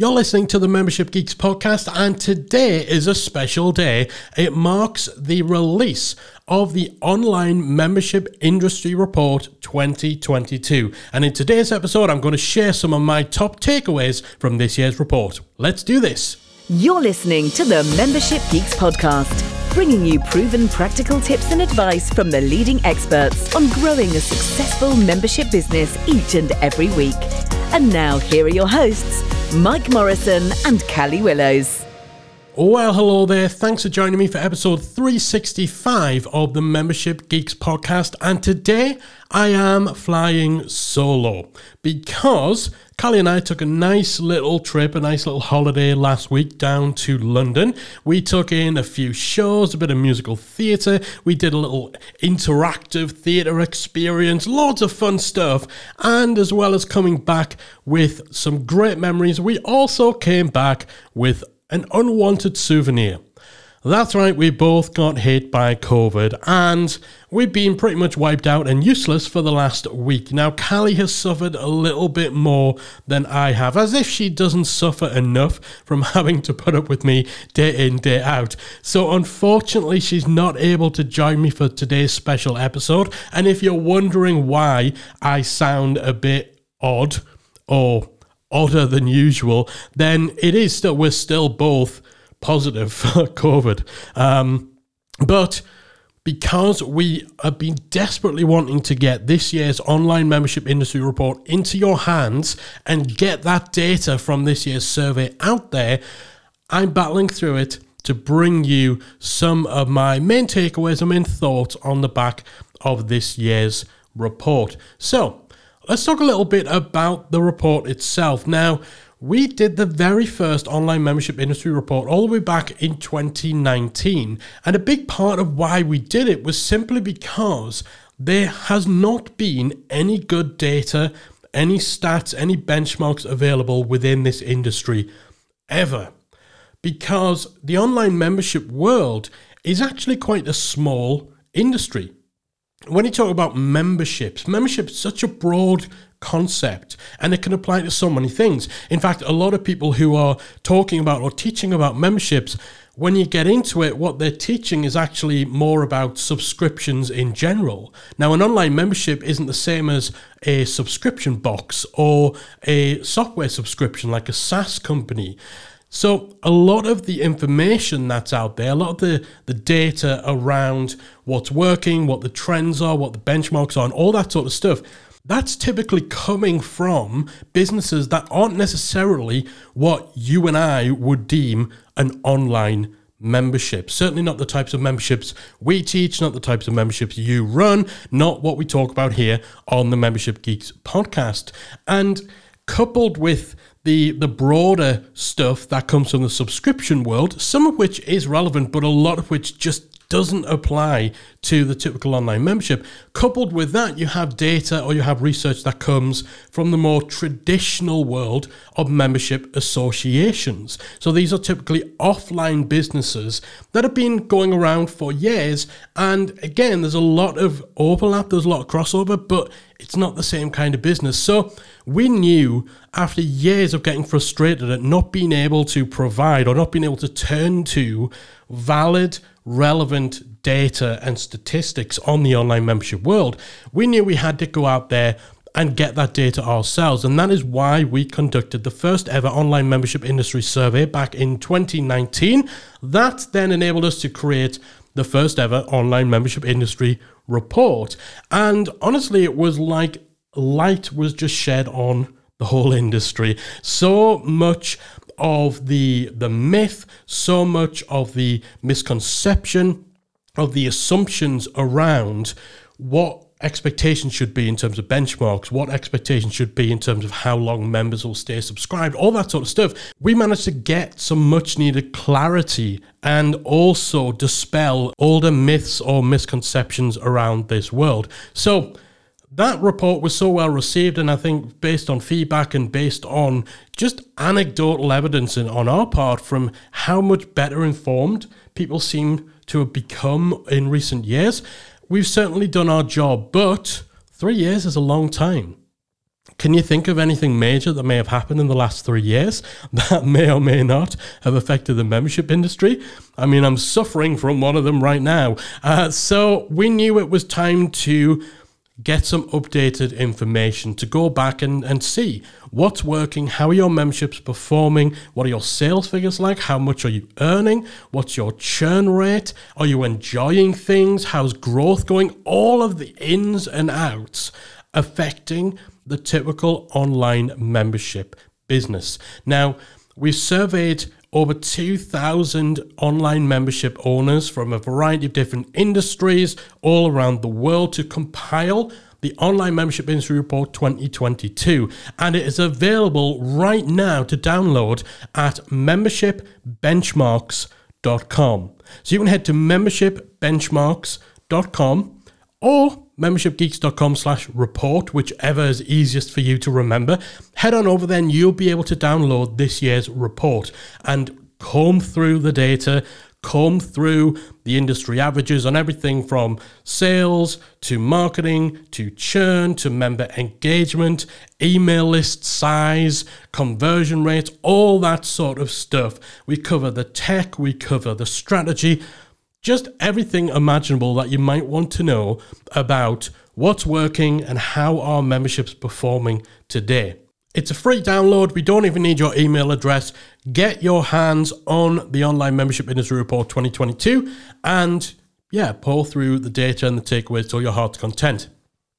You're listening to the Membership Geeks podcast, and today is a special day. It marks the release of the Online Membership Industry Report 2022. And in today's episode, I'm going to share some of my top takeaways from this year's report. Let's do this. You're listening to the Membership Geeks podcast, bringing you proven practical tips and advice from the leading experts on growing a successful membership business each and every week. And now, here are your hosts. Mike Morrison and Callie Willows. Well, hello there. Thanks for joining me for episode 365 of the Membership Geeks podcast. And today I am flying solo because Callie and I took a nice little trip, a nice little holiday last week down to London. We took in a few shows, a bit of musical theatre. We did a little interactive theatre experience, lots of fun stuff. And as well as coming back with some great memories, we also came back with an unwanted souvenir. That's right, we both got hit by COVID and we've been pretty much wiped out and useless for the last week. Now, Callie has suffered a little bit more than I have, as if she doesn't suffer enough from having to put up with me day in, day out. So, unfortunately, she's not able to join me for today's special episode. And if you're wondering why I sound a bit odd or odder than usual, then it is still, we're still both positive for COVID. Um, but because we have been desperately wanting to get this year's online membership industry report into your hands and get that data from this year's survey out there, I'm battling through it to bring you some of my main takeaways and main thoughts on the back of this year's report. So, let's talk a little bit about the report itself. Now, we did the very first online membership industry report all the way back in 2019. And a big part of why we did it was simply because there has not been any good data, any stats, any benchmarks available within this industry ever. Because the online membership world is actually quite a small industry. When you talk about memberships, membership is such a broad concept and it can apply to so many things. In fact, a lot of people who are talking about or teaching about memberships, when you get into it, what they're teaching is actually more about subscriptions in general. Now, an online membership isn't the same as a subscription box or a software subscription like a SaaS company. So a lot of the information that's out there, a lot of the, the data around what's working, what the trends are, what the benchmarks are, and all that sort of stuff, that's typically coming from businesses that aren't necessarily what you and I would deem an online membership. Certainly not the types of memberships we teach, not the types of memberships you run, not what we talk about here on the Membership Geeks podcast. And coupled with the the broader stuff that comes from the subscription world, some of which is relevant, but a lot of which just doesn't apply to the typical online membership. Coupled with that, you have data or you have research that comes from the more traditional world of membership associations. So these are typically offline businesses that have been going around for years. And again, there's a lot of overlap, there's a lot of crossover, but it's not the same kind of business. So we knew after years of getting frustrated at not being able to provide or not being able to turn to valid, relevant data and statistics on the online membership world, we knew we had to go out there and get that data ourselves. And that is why we conducted the first ever online membership industry survey back in 2019. That then enabled us to create the first ever online membership industry report. And honestly, it was like light was just shed on the whole industry. So much of the the myth, so much of the misconception, of the assumptions around what expectations should be in terms of benchmarks, what expectations should be in terms of how long members will stay subscribed, all that sort of stuff. We managed to get some much needed clarity and also dispel older myths or misconceptions around this world. So that report was so well received, and I think based on feedback and based on just anecdotal evidence in, on our part from how much better informed people seem to have become in recent years, we've certainly done our job. But three years is a long time Can you think of anything major that may have happened in the last three years that may or may not have affected the membership industry? I mean, I'm suffering from one of them right now. Uh, so we knew it was time to get some updated information to go back and, and see what's working, how are your memberships performing, what are your sales figures like, how much are you earning, what's your churn rate, are you enjoying things, how's growth going, all of the ins and outs affecting the typical online membership business. Now, we've surveyed over 2,000 online membership owners from a variety of different industries all around the world to compile the Online Membership Industry Report 2022. And it is available right now to download at membershipbenchmarks.com. So you can head to membershipbenchmarks.com or membershipgeeks.com slash report, whichever is easiest for you to remember. Head on over then, you'll be able to download this year's report and comb through the data, comb through the industry averages on everything from sales to marketing to churn to member engagement, email list size, conversion rates, all that sort of stuff. We cover the tech, we cover the strategy, just everything imaginable that you might want to know about what's working and how our membership's performing today. It's a free download. We don't even need your email address. Get your hands on the Online Membership Industry Report 2022 and, yeah, pull through the data and the takeaways to your heart's content.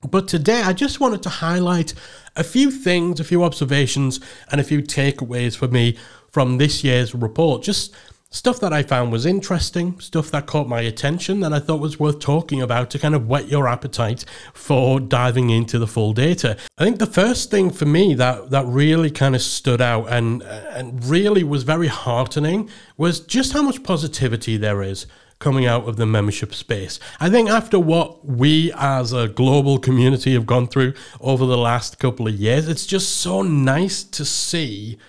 But today, I just wanted to highlight a few things, a few observations, and a few takeaways for me from this year's report. Just stuff that I found was interesting, stuff that caught my attention that I thought was worth talking about to kind of whet your appetite for diving into the full data. I think the first thing for me that that really kind of stood out and and really was very heartening was just how much positivity there is coming out of the membership space. I think after what we as a global community have gone through over the last couple of years, it's just so nice to see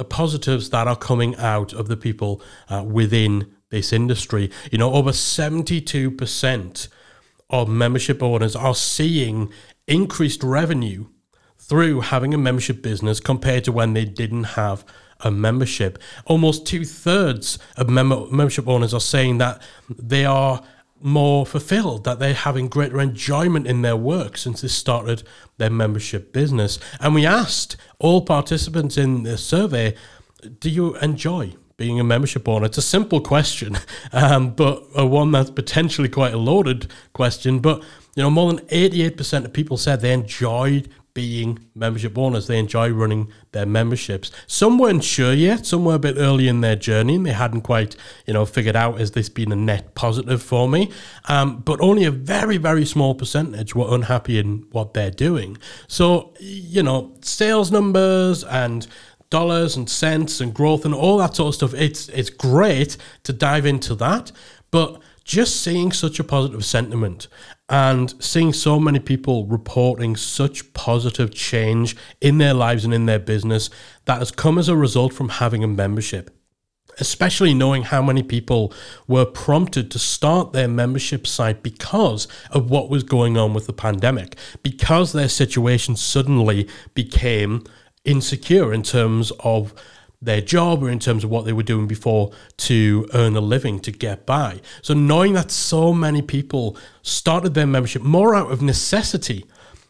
the positives that are coming out of the people uh, within this industry. You know, over 72% of membership owners are seeing increased revenue through having a membership business compared to when they didn't have a membership. Almost two thirds of mem- membership owners are saying that they are more fulfilled, that they're having greater enjoyment in their work since they started their membership business. And we asked all participants in the survey, do you enjoy being a membership owner? It's a simple question, um, but a one that's potentially quite a loaded question. But you know, more than 88% of people said they enjoyed being membership owners. They enjoy running their memberships. Some weren't sure yet. Some were a bit early in their journey and they hadn't quite, you know, figured out has this been a net positive for me. Um, but only a very, very small percentage were unhappy in what they're doing. So, you know, sales numbers and dollars and cents and growth and all that sort of stuff. It's it's great to dive into that, but just seeing such a positive sentiment and seeing so many people reporting such positive change in their lives and in their business that has come as a result from having a membership. Especially knowing how many people were prompted to start their membership site because of what was going on with the pandemic, because their situation suddenly became insecure in terms of their job or in terms of what they were doing before to earn a living to get by. So knowing that so many people started their membership more out of necessity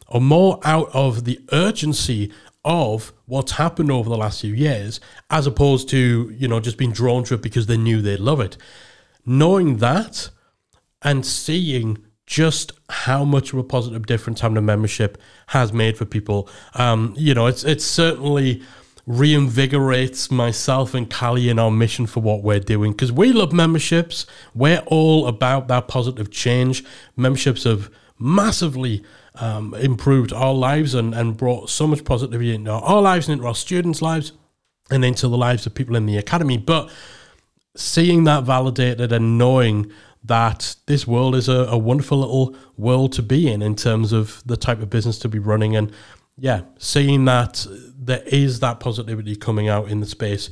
or more out of the urgency of what's happened over the last few years as opposed to, you know, just being drawn to it because they knew they'd love it. Knowing that and seeing just how much of a positive difference having a membership has made for people. Um, you know, it's it's certainly reinvigorates myself and Callie in our mission for what we're doing because we love memberships. We're all about that positive change. Memberships have massively um, improved our lives and, and brought so much positivity into our lives and into our students' lives and into the lives of people in the academy. But seeing that validated and knowing that this world is a, a wonderful little world to be in in terms of the type of business to be running and yeah, seeing that there is that positivity coming out in the space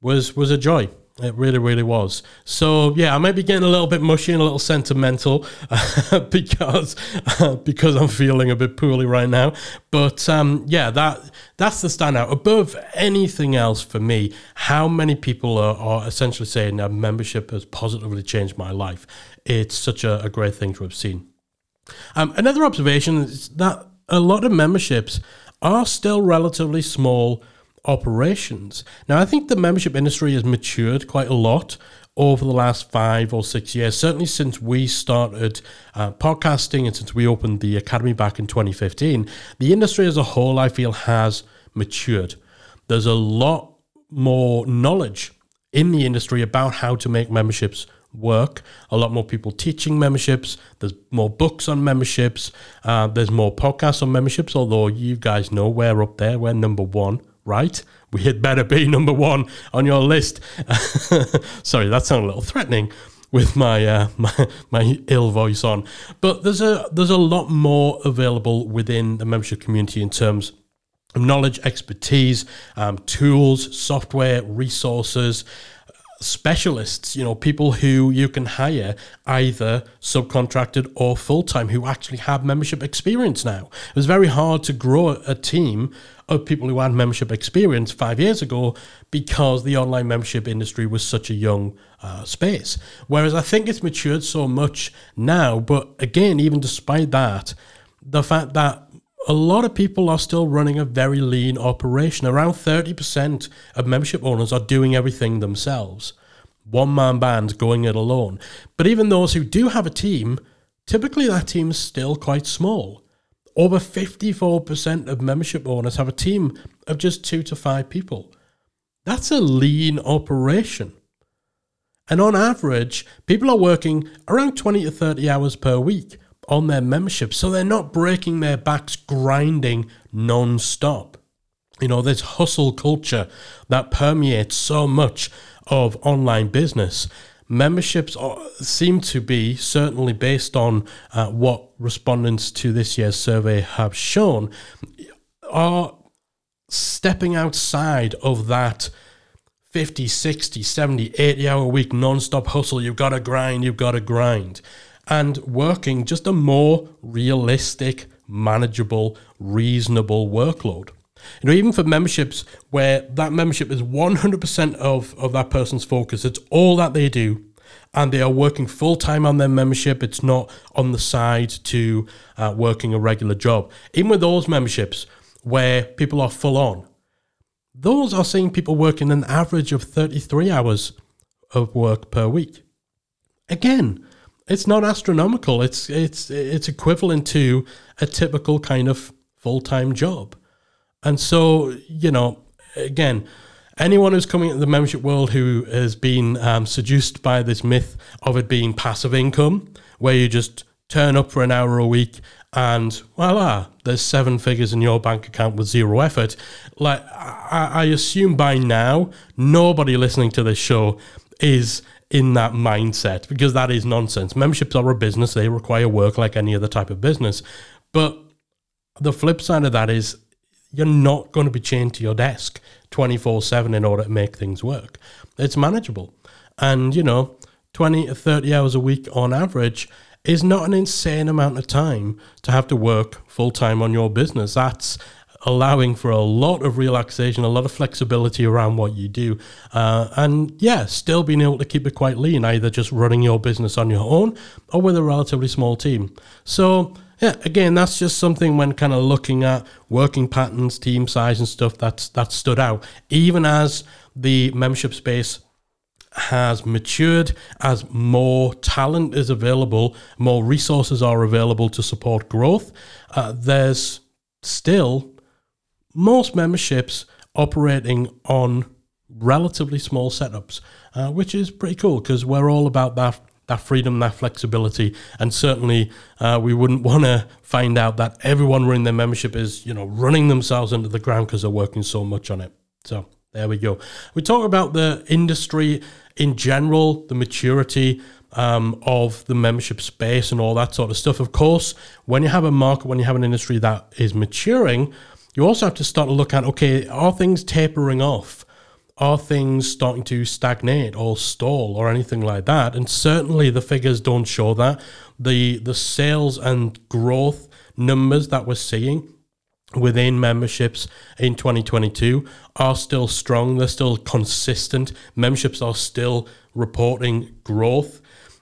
was was a joy. It really, really was. So yeah, I might be getting a little bit mushy and a little sentimental because because I'm feeling a bit poorly right now. But um, yeah, that that's the standout above anything else for me. How many people are, are essentially saying a membership has positively changed my life? It's such a, a great thing to have seen. Um, another observation is that a lot of memberships are still relatively small operations. Now, I think the membership industry has matured quite a lot over the last five or six years, certainly since we started uh, podcasting and since we opened the academy back in 2015. The industry as a whole, I feel, has matured. There's a lot more knowledge in the industry about how to make memberships work. A lot more people teaching memberships. There's more books on memberships. Uh, there's more podcasts on memberships. Although you guys know we're up there, we're number one, right? We had better be number one on your list. Sorry, that sounded a little threatening with my, uh, my my ill voice on. But there's a there's a lot more available within the membership community in terms of knowledge, expertise, um, tools, software, resources specialists, you know, people who you can hire either subcontracted or full time who actually have membership experience now. It was very hard to grow a team of people who had membership experience five years ago because the online membership industry was such a young uh, space. Whereas I think it's matured so much now, but again, even despite that, the fact that a lot of people are still running a very lean operation. Around 30% of membership owners are doing everything themselves. One man band going it alone. But even those who do have a team, typically that team is still quite small. Over 54% of membership owners have a team of just two to five people. That's a lean operation. And on average, people are working around 20 to 30 hours per week on their membership. So they're not breaking their backs grinding non stop. You know, this hustle culture that permeates so much of online business. Memberships seem to be, certainly based on uh, what respondents to this year's survey have shown, are stepping outside of that 50, 60, 70, 80 hour week non stop hustle. You've got to grind, you've got to grind and working just a more realistic, manageable, reasonable workload. You know, even for memberships where that membership is 100% of, of that person's focus, it's all that they do, and they are working full time on their membership. It's not on the side to uh, working a regular job. Even with those memberships where people are full on, those are seeing people working an average of 33 hours of work per week. Again, it's not astronomical. It's it's it's equivalent to a typical kind of full time job, and so you know, again, anyone who's coming into the membership world who has been um, seduced by this myth of it being passive income, where you just turn up for an hour a week and voila, there's seven figures in your bank account with zero effort. Like I, I assume by now, nobody listening to this show is in that mindset because that is nonsense. Memberships are a business, they require work like any other type of business. But the flip side of that is you're not going to be chained to your desk 24 7 in order to make things work. It's manageable. And, you know, 20 to 30 hours a week on average is not an insane amount of time to have to work full time on your business. That's allowing for a lot of relaxation, a lot of flexibility around what you do. Uh, and yeah, still being able to keep it quite lean, either just running your business on your own or with a relatively small team. So, yeah, again, that's just something when kind of looking at working patterns, team size, and stuff that's that stood out. Even as the membership space has matured, as more talent is available, more resources are available to support growth, uh, there's still most memberships operating on relatively small setups, uh, which is pretty cool because we're all about that that freedom, that flexibility, and certainly uh, we wouldn't want to find out that everyone running their membership is you know running themselves into the ground because they're working so much on it. So there we go. We talk about the industry in general, the maturity. Um, of the membership space and all that sort of stuff. Of course, when you have a market, when you have an industry that is maturing, you also have to start to look at okay, are things tapering off? are things starting to stagnate or stall or anything like that? And certainly the figures don't show that. The the sales and growth numbers that we're seeing within memberships in 2022 are still strong. They're still consistent. Memberships are still reporting growth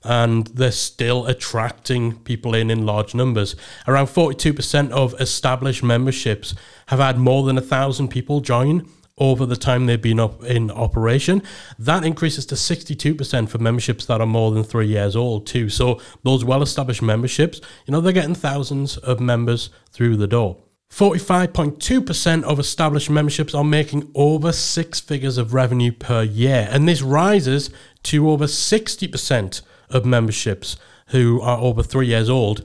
and they're still attracting people in in large numbers. Around 42% of established memberships have had more than a thousand people join over the time they've been up in operation. That increases to 62% for memberships that are more than three years old, too. So those well established memberships, you know, they're getting thousands of members through the door. 45.2% of established memberships are making over six figures of revenue per year, and this rises to over 60% of memberships who are over three years old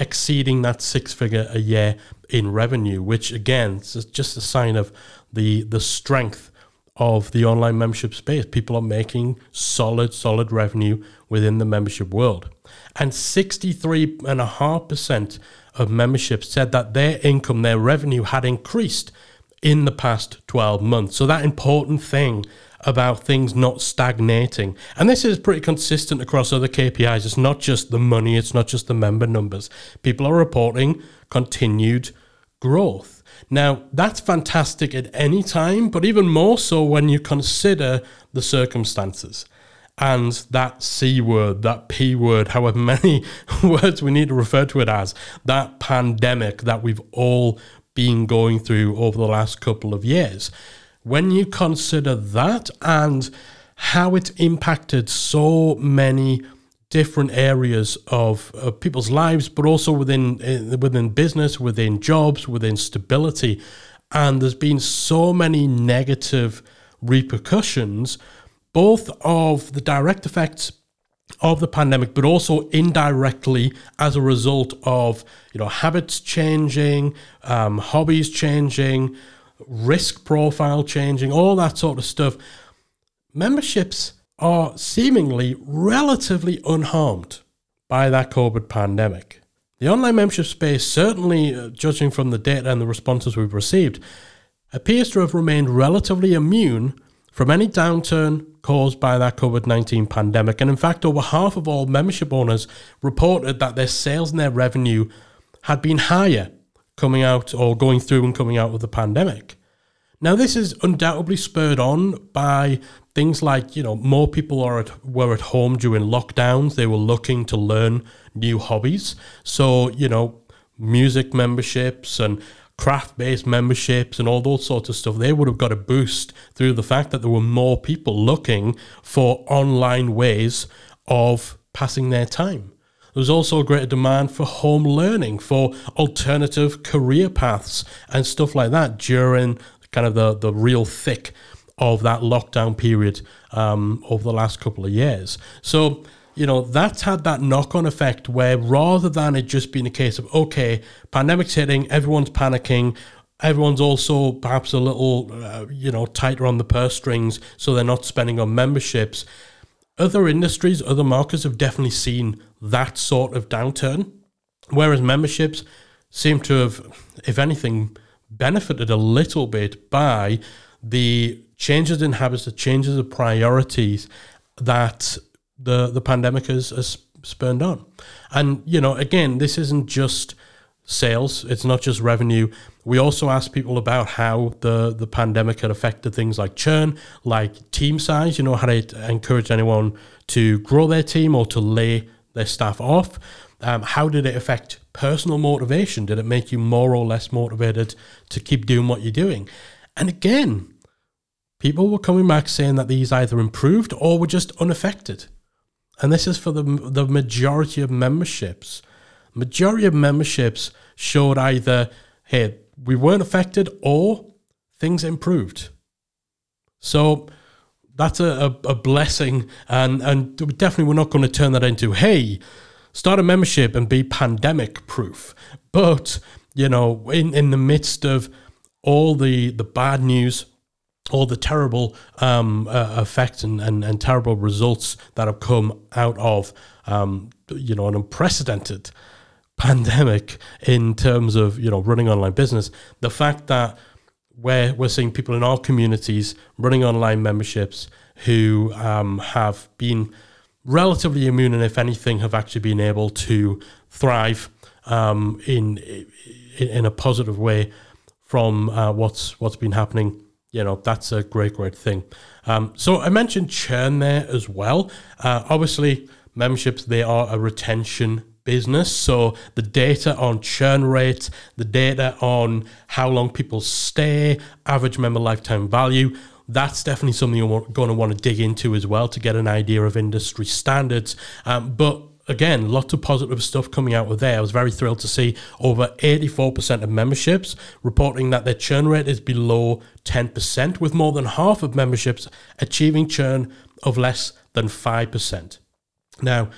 exceeding that six figure a year in revenue, which again is just a sign of the the strength of the online membership space. People are making solid, solid revenue within the membership world. And 63.5% of memberships said that their income, their revenue had increased in the past 12 months. So that important thing about things not stagnating. And this is pretty consistent across other KPIs. It's not just the money, it's not just the member numbers. People are reporting continued growth. Now, that's fantastic at any time, but even more so when you consider the circumstances and that C word, that P word, however many words we need to refer to it as, that pandemic that we've all been going through over the last couple of years. When you consider that and how it impacted so many different areas of, of people's lives, but also within uh, within business, within jobs, within stability, and there's been so many negative repercussions, both of the direct effects of the pandemic, but also indirectly as a result of you know habits changing, um, hobbies changing, risk profile changing, all that sort of stuff. Memberships are seemingly relatively unharmed by that COVID pandemic. The online membership space, certainly uh, judging from the data and the responses we've received, appears to have remained relatively immune from any downturn caused by that COVID 19 pandemic. And in fact, over half of all membership owners reported that their sales and their revenue had been higher coming out or going through and coming out of the pandemic. Now, this is undoubtedly spurred on by things like, you know, more people are at, were at home during lockdowns. They were looking to learn new hobbies. So, you know, music memberships and craft based memberships and all those sorts of stuff, they would have got a boost through the fact that there were more people looking for online ways of passing their time. There was also a greater demand for home learning, for alternative career paths and stuff like that during kind of the, the real thick of that lockdown period um, over the last couple of years. So, you know, that's had that knock on effect where rather than it just being a case of, okay, pandemic's hitting, everyone's panicking, everyone's also perhaps a little, uh, you know, tighter on the purse strings, so they're not spending on memberships. Other industries, other markets have definitely seen that sort of downturn, whereas memberships seem to have, if anything, benefited a little bit by the changes in habits, the changes of priorities that the the pandemic has, has spurned on. And you know, again, this isn't just sales; it's not just revenue. We also asked people about how the the pandemic had affected things like churn, like team size. You know, how it encouraged anyone to grow their team or to lay their staff off. Um, how did it affect personal motivation? Did it make you more or less motivated to keep doing what you're doing? And again, people were coming back saying that these either improved or were just unaffected. And this is for the, the majority of memberships. Majority of memberships showed either, hey, we weren't affected or things improved. So that's a, a, a blessing. And, and definitely we're not going to turn that into, hey, start a membership and be pandemic proof. But, you know, in, in the midst of all the, the bad news, all the terrible um, uh, effects and, and, and, terrible results that have come out of, um, you know, an unprecedented pandemic in terms of, you know, running online business, the fact that where we're seeing people in our communities running online memberships who um, have been relatively immune and, if anything, have actually been able to thrive um, in, in in a positive way from uh, what's what's been happening. You know, that's a great, great thing. Um, so I mentioned churn there as well. Uh, obviously, memberships they are a retention business. So the data on churn rate the data on how long people stay, average member lifetime value, that's definitely something you're going to want to dig into as well to get an idea of industry standards. Um, but again, lots of positive stuff coming out of there. I was very thrilled to see over 84% of memberships reporting that their churn rate is below 10%, with more than half of memberships achieving churn of less than 5%. Now,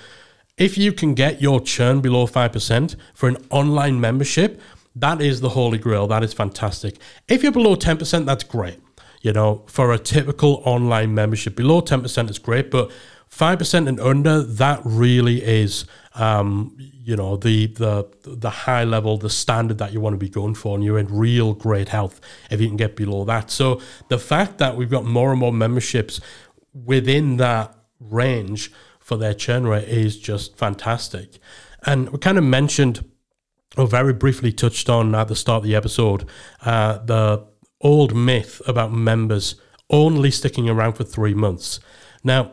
if you can get your churn below 5% for an online membership, that is the holy grail. That is fantastic. If you're below 10%, that's great. You know, for a typical online membership, below 10% is great, but 5% and under, that really is, um, you know, the, the, the high level, the standard that you want to be going for, and you're in real great health if you can get below that. So the fact that we've got more and more memberships within that range for their churn rate is just fantastic. And we kind of mentioned, or very briefly touched on at the start of the episode, uh, the old myth about members only sticking around for three months. Now,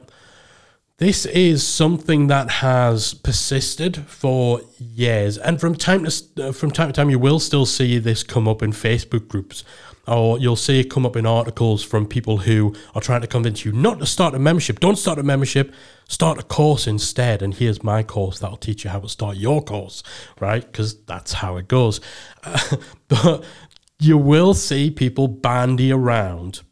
this is something that has persisted for years, and from time to from time to time, you will still see this come up in Facebook groups or you'll see it come up in articles from people who are trying to convince you not to start a membership. Don't start a membership, start a course instead. And here's my course that'll teach you how to start your course, right? Because that's how it goes. Uh, but you will see people bandy around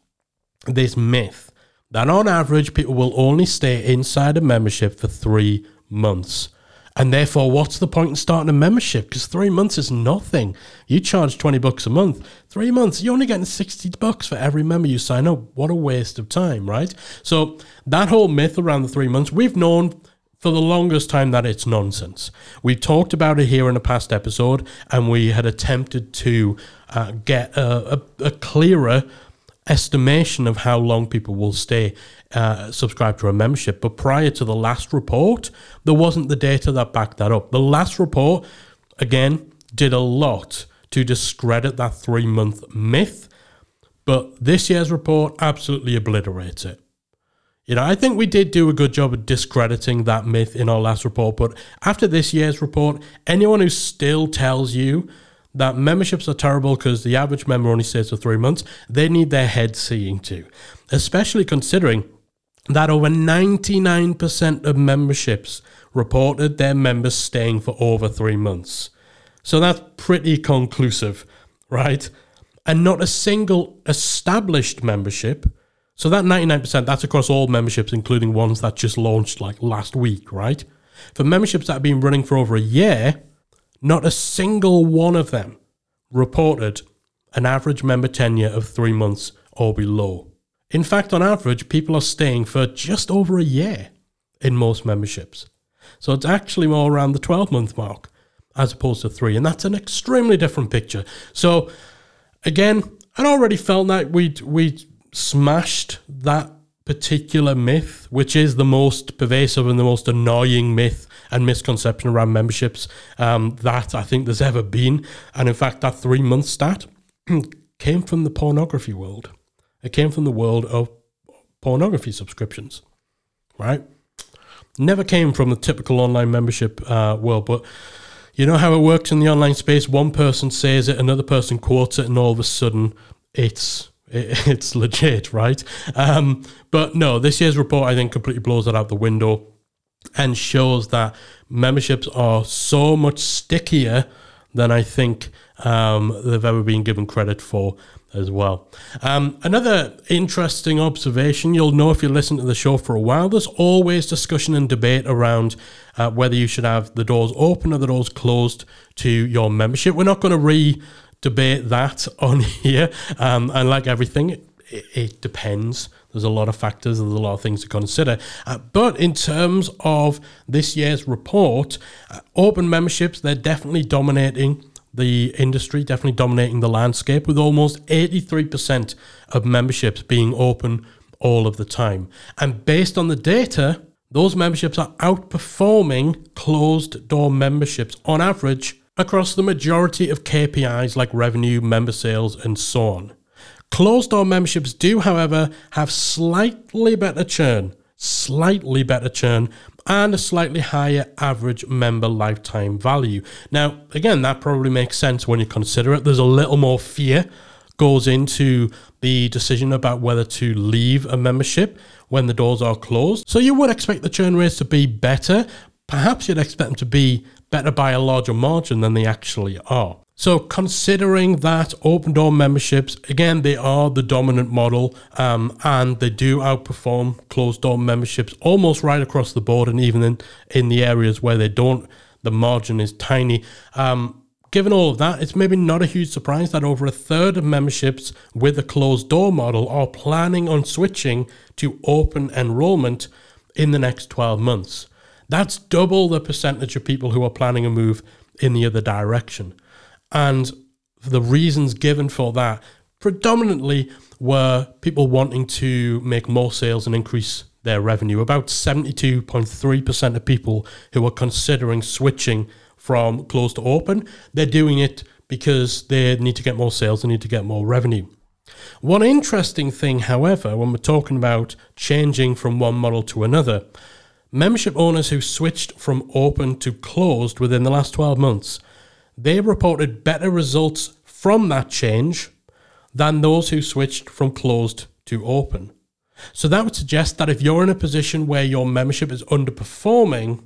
this myth that on average, people will only stay inside a membership for three months. And therefore, what's the point in starting a membership? Because three months is nothing. You charge 20 bucks a month. Three months, you're only getting 60 bucks for every member you sign up. What a waste of time, right? So, that whole myth around the three months, we've known for the longest time that it's nonsense. We talked about it here in a past episode, and we had attempted to uh, get a, a, a clearer estimation of how long people will stay uh, subscribed to a membership. But prior to the last report, there wasn't the data that backed that up. The last report, again, did a lot to discredit that three month myth. But this year's report absolutely obliterates it. You know, I think we did do a good job of discrediting that myth in our last report. But after this year's report, anyone who still tells you that memberships are terrible because the average member only stays for three months, they need their head seeing to. Especially considering that over 99% of memberships reported their members staying for over three months. So that's pretty conclusive, right? And not a single established membership. So that 99%, that's across all memberships, including ones that just launched like last week, right? For memberships that have been running for over a year, not a single one of them reported an average member tenure of three months or below. In fact, on average, people are staying for just over a year in most memberships. So it's actually more around the 12 month mark as opposed to three. And that's an extremely different picture. So, again, I'd already felt that we'd, we'd smashed that particular myth, which is the most pervasive and the most annoying myth and misconception around memberships um, that I think there's ever been. And in fact, that three month stat came from the pornography world. It came from the world of pornography subscriptions, right? Never came from the typical online membership uh, world, but you know how it works in the online space. One person says it, another person quotes it, and all of a sudden, it's it's legit, right? Um, but no, this year's report I think completely blows that out the window and shows that memberships are so much stickier than I think um, they've ever been given credit for as well. Um, another interesting observation you'll know if you listen to the show for a while, there's always discussion and debate around uh, whether you should have the doors open or the doors closed to your membership. We're not going to re debate that on here. Um, and like everything, it, it, depends. There's a lot of factors, there's a lot of things to consider. Uh, but in terms of this year's report, uh, open memberships, they're definitely dominating the industry, definitely dominating the landscape, with almost 83% of memberships being open all of the time. And based on the data, those memberships are outperforming closed door memberships on average across the majority of KPIs like revenue, member sales, and so on. Closed door memberships do, however, have slightly better churn, slightly better churn, and a slightly higher average member lifetime value. Now, again, that probably makes sense when you consider it. There's a little more fear goes into the decision about whether to leave a membership when the doors are closed. So you would expect the churn rates to be better. Perhaps you'd expect them to be better by a larger margin than they actually are. So, considering that open door memberships, again, they are the dominant model um, and they do outperform closed door memberships almost right across the board, and even in, in the areas where they don't, the margin is tiny. Um, given all of that, it's maybe not a huge surprise that over a third of memberships with a closed door model are planning on switching to open enrollment in the next 12 months. That's double the percentage of people who are planning a move in the other direction. And the reasons given for that predominantly were people wanting to make more sales and increase their revenue. About 72.3% of people who are considering switching from closed to open, they're doing it because they need to get more sales, they need to get more revenue. One interesting thing, however, when we're talking about changing from one model to another, membership owners who switched from open to closed within the last 12 months they reported better results from that change than those who switched from closed to open. So that would suggest that if you're in a position where your membership is underperforming,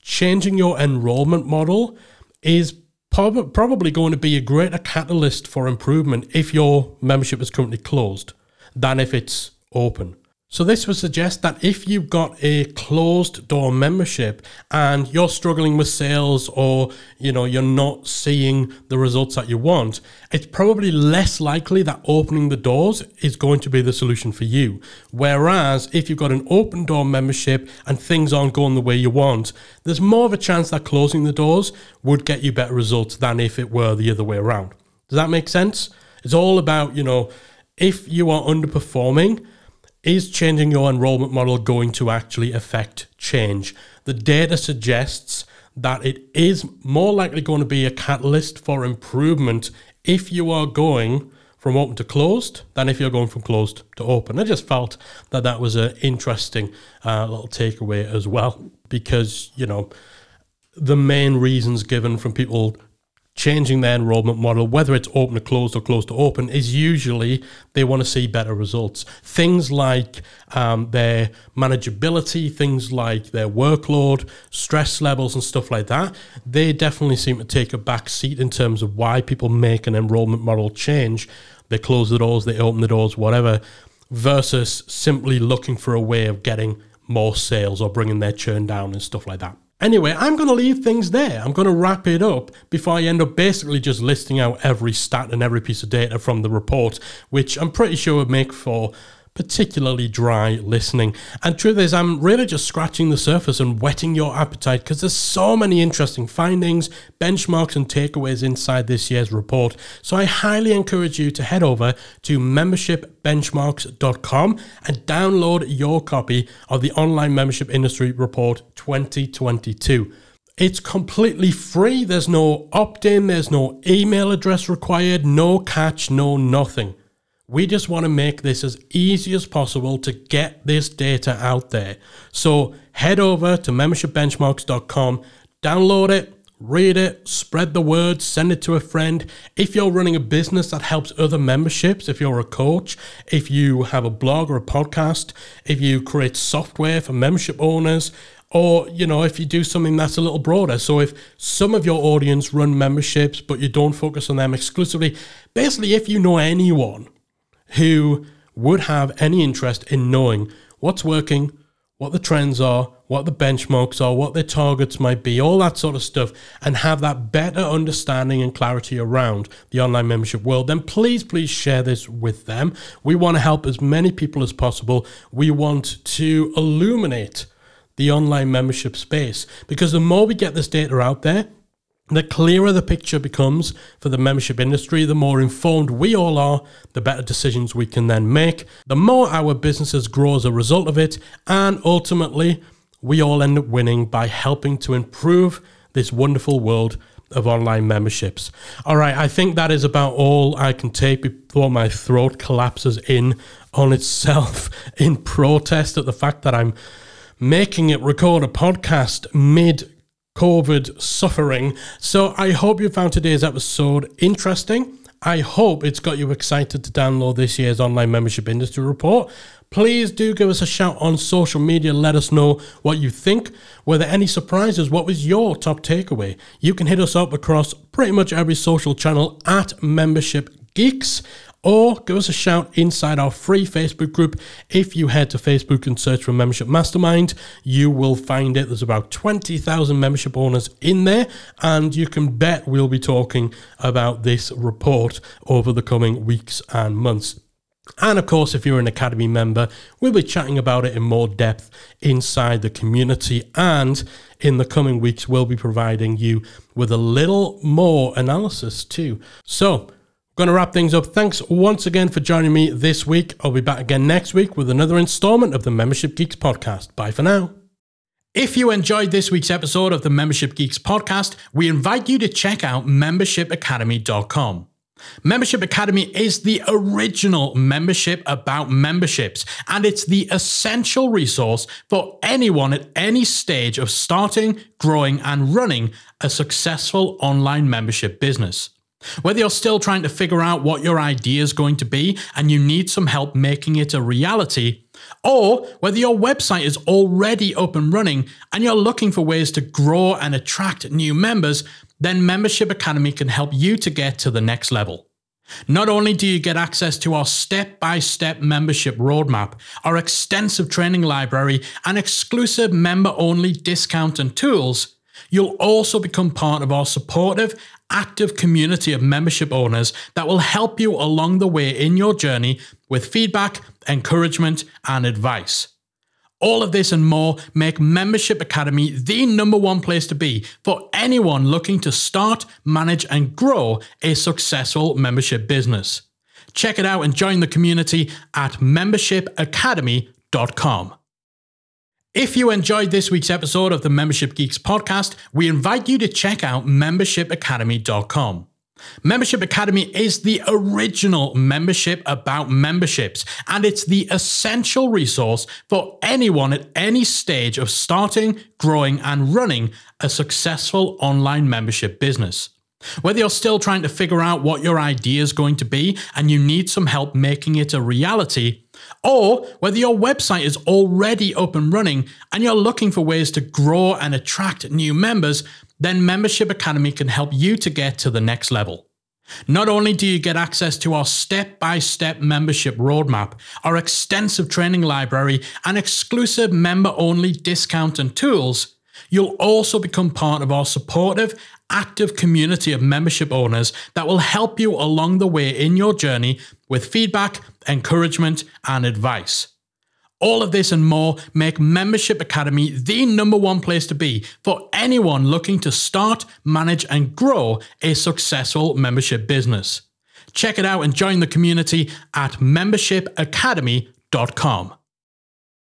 changing your enrollment model is prob- probably going to be a greater catalyst for improvement if your membership is currently closed than if it's open. So this would suggest that if you've got a closed door membership and you're struggling with sales or you know you're not seeing the results that you want, it's probably less likely that opening the doors is going to be the solution for you. Whereas if you've got an open door membership and things aren't going the way you want, there's more of a chance that closing the doors would get you better results than if it were the other way around. Does that make sense? It's all about, you know, if you are underperforming, is changing your enrollment model going to actually affect change? The data suggests that it is more likely going to be a catalyst for improvement if you are going from open to closed than if you're going from closed to open. I just felt that that was an interesting uh, little takeaway as well because, you know, the main reasons given from people changing their enrollment model, whether it's open to closed or closed to open, is usually they want to see better results. Things like um, their manageability, things like their workload, stress levels, and stuff like that, they definitely seem to take a back seat in terms of why people make an enrollment model change. They close the doors, they open the doors, whatever, versus simply looking for a way of getting more sales or bringing their churn down and stuff like that. Anyway, I'm going to leave things there. I'm going to wrap it up before I end up basically just listing out every stat and every piece of data from the report, which I'm pretty sure would make for particularly dry listening. And truth is, I'm really just scratching the surface and whetting your appetite because there's so many interesting findings, benchmarks, and takeaways inside this year's report. So I highly encourage you to head over to membershipbenchmarks.com and download your copy of the Online Membership Industry Report 2022. It's completely free. There's no opt in, there's no email address required, no catch, no nothing. We just want to make this as easy as possible to get this data out there. So head over to membershipbenchmarks.com, download it, read it, spread the word, send it to a friend. If you're running a business that helps other memberships, if you're a coach, if you have a blog or a podcast, if you create software for membership owners, or you know if you do something that's a little broader so if some of your audience run memberships but you don't focus on them exclusively basically if you know anyone who would have any interest in knowing what's working, what the trends are, what the benchmarks are, what their targets might be, all that sort of stuff, and have that better understanding and clarity around the online membership world, then please, please share this with them. We want to help as many people as possible. We want to illuminate the online membership space because the more we get this data out there, The clearer the picture becomes for the membership industry, the more informed we all are, the better decisions we can then make, the more our businesses grow as a result of it, and ultimately, we all end up winning by helping to improve this wonderful world of online memberships. All right, I think that is about all I can take before my throat collapses in on itself in protest at the fact that I'm making it record a podcast mid COVID suffering. So I hope you found today's episode interesting. I hope it's got you excited to download this year's online membership industry report. Please do give us a shout on social media. Let us know what you think. Were there any surprises? What was your top takeaway? You can hit us up across pretty much every social channel at Membership Geeks or give us a shout inside our free Facebook group. If you head to Facebook and search for Membership Mastermind, you will find it. There's about 20,000 membership owners in there, and you can bet we'll be talking about this report over the coming weeks and months. And of course, if you're an Academy member, we'll be chatting about it in more depth inside the community. And in the coming weeks, we'll be providing you with a little more analysis too. So, Going to wrap things up. Thanks once again for joining me this week. I'll be back again next week with another installment of the Membership Geeks podcast. Bye for now. If you enjoyed this week's episode of the Membership Geeks podcast, we invite you to check out membershipacademy.com. Membership Academy is the original membership about memberships, and it's the essential resource for anyone at any stage of starting, growing, and running a successful online membership business. Whether you're still trying to figure out what your idea is going to be and you need some help making it a reality, or whether your website is already up and running and you're looking for ways to grow and attract new members, then Membership Academy can help you to get to the next level. Not only do you get access to our step by step membership roadmap, our extensive training library, and exclusive member only discount and tools, you'll also become part of our supportive active community of membership owners that will help you along the way in your journey with feedback, encouragement, and advice. All of this and more make Membership Academy the number one place to be for anyone looking to start, manage, and grow a successful membership business. Check it out and join the community at membershipacademy.com. If you enjoyed this week's episode of the Membership Geeks podcast, we invite you to check out membershipacademy.com. Membership Academy is the original membership about memberships, and it's the essential resource for anyone at any stage of starting, growing, and running a successful online membership business. Whether you're still trying to figure out what your idea is going to be and you need some help making it a reality, or whether your website is already up and running and you're looking for ways to grow and attract new members, then Membership Academy can help you to get to the next level. Not only do you get access to our step by step membership roadmap, our extensive training library, and exclusive member only discount and tools, you'll also become part of our supportive active community of membership owners that will help you along the way in your journey with feedback, encouragement, and advice. All of this and more make Membership Academy the number one place to be for anyone looking to start, manage, and grow a successful membership business. Check it out and join the community at membershipacademy.com.